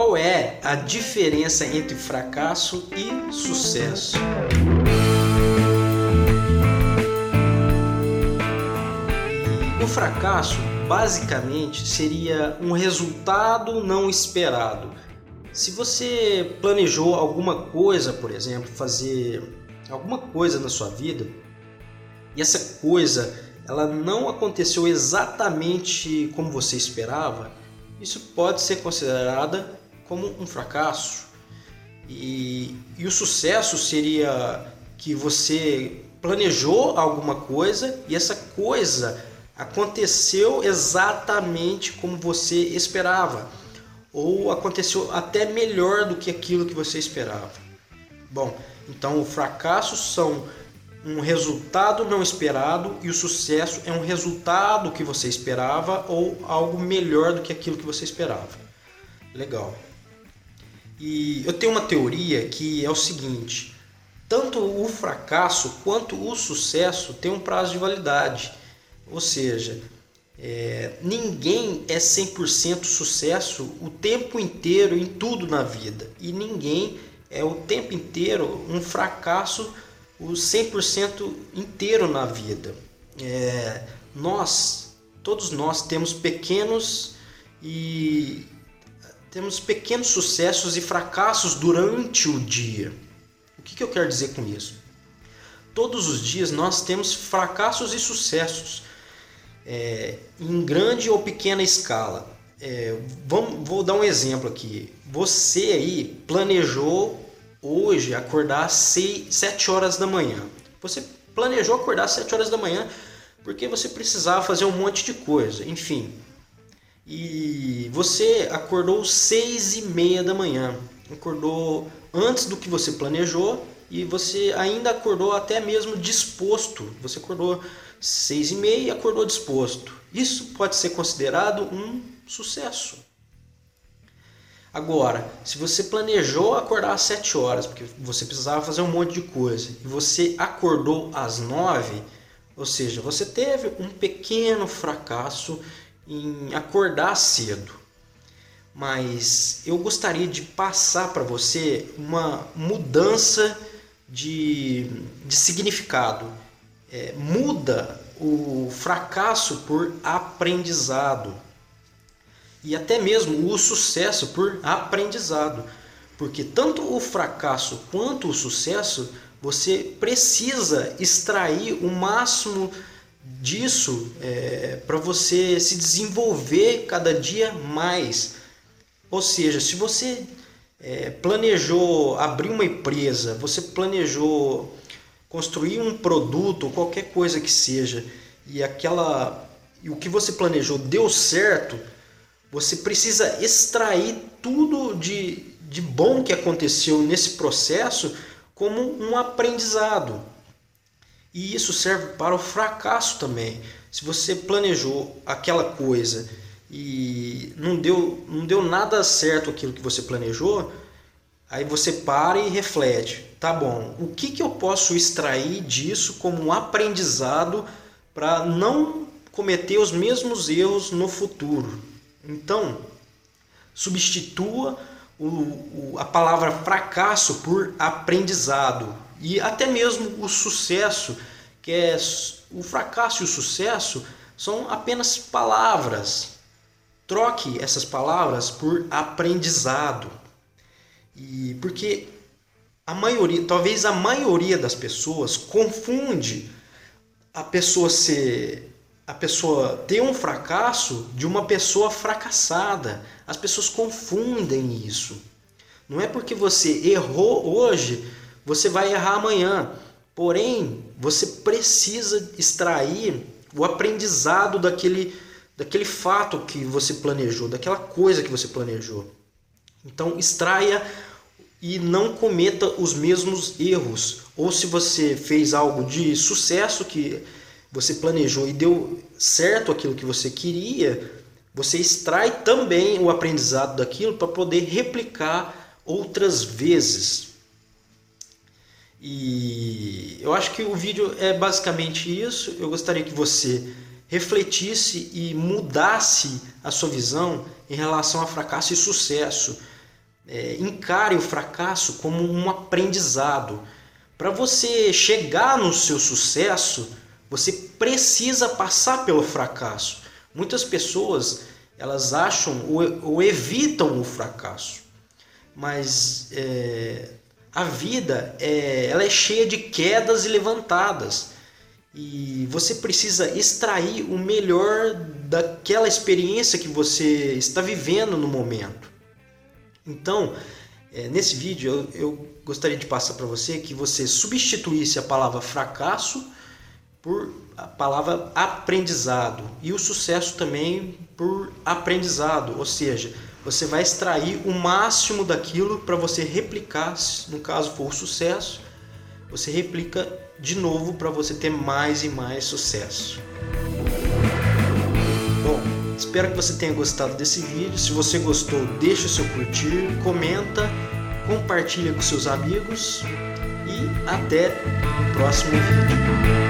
qual é a diferença entre fracasso e sucesso? O fracasso basicamente seria um resultado não esperado. Se você planejou alguma coisa, por exemplo, fazer alguma coisa na sua vida e essa coisa ela não aconteceu exatamente como você esperava, isso pode ser considerada como um fracasso. E, e o sucesso seria que você planejou alguma coisa e essa coisa aconteceu exatamente como você esperava, ou aconteceu até melhor do que aquilo que você esperava. Bom, então o fracasso são um resultado não esperado e o sucesso é um resultado que você esperava ou algo melhor do que aquilo que você esperava. Legal. E eu tenho uma teoria que é o seguinte: tanto o fracasso quanto o sucesso têm um prazo de validade. Ou seja, é, ninguém é 100% sucesso o tempo inteiro em tudo na vida. E ninguém é o tempo inteiro um fracasso o 100% inteiro na vida. É, nós, todos nós temos pequenos e temos pequenos sucessos e fracassos durante o dia. O que, que eu quero dizer com isso? Todos os dias nós temos fracassos e sucessos é, em grande ou pequena escala. É, vamos, vou dar um exemplo aqui. Você aí planejou hoje acordar às 6, 7 horas da manhã. Você planejou acordar às 7 horas da manhã porque você precisava fazer um monte de coisa, enfim. E você acordou 6 e meia da manhã. Acordou antes do que você planejou e você ainda acordou até mesmo disposto. Você acordou seis e meia e acordou disposto. Isso pode ser considerado um sucesso. Agora, se você planejou acordar às 7 horas, porque você precisava fazer um monte de coisa, e você acordou às 9, ou seja, você teve um pequeno fracasso em acordar cedo. Mas eu gostaria de passar para você uma mudança de, de significado. É, muda o fracasso por aprendizado e até mesmo o sucesso por aprendizado, porque tanto o fracasso quanto o sucesso você precisa extrair o máximo disso é, para você se desenvolver cada dia mais. Ou seja, se você é, planejou abrir uma empresa, você planejou construir um produto qualquer coisa que seja e aquela e o que você planejou deu certo, você precisa extrair tudo de, de bom que aconteceu nesse processo como um aprendizado. E isso serve para o fracasso também. Se você planejou aquela coisa e não deu, não deu nada certo aquilo que você planejou, aí você para e reflete. Tá bom, o que, que eu posso extrair disso como um aprendizado para não cometer os mesmos erros no futuro? Então, substitua o, o, a palavra fracasso por aprendizado e até mesmo o sucesso, que é o fracasso e o sucesso são apenas palavras. Troque essas palavras por aprendizado. E porque a maioria, talvez a maioria das pessoas confunde a pessoa ser a pessoa ter um fracasso de uma pessoa fracassada. As pessoas confundem isso. Não é porque você errou hoje, você vai errar amanhã. Porém, você precisa extrair o aprendizado daquele, daquele fato que você planejou, daquela coisa que você planejou. Então, extraia e não cometa os mesmos erros. Ou se você fez algo de sucesso que você planejou e deu certo aquilo que você queria, você extrai também o aprendizado daquilo para poder replicar outras vezes. E eu acho que o vídeo é basicamente isso. Eu gostaria que você refletisse e mudasse a sua visão em relação a fracasso e sucesso. é, encare o fracasso como um aprendizado. Para você chegar no seu sucesso, você precisa passar pelo fracasso. Muitas pessoas elas acham ou, ou evitam o fracasso, mas é, a vida é, ela é cheia de quedas e levantadas e você precisa extrair o melhor daquela experiência que você está vivendo no momento. Então, é, nesse vídeo eu, eu gostaria de passar para você que você substituísse a palavra fracasso por a palavra aprendizado e o sucesso também por aprendizado, ou seja, você vai extrair o máximo daquilo para você replicar, no caso for o sucesso, você replica de novo para você ter mais e mais sucesso. Bom, espero que você tenha gostado desse vídeo. Se você gostou, deixa o seu curtir, comenta, compartilha com seus amigos e até o próximo vídeo.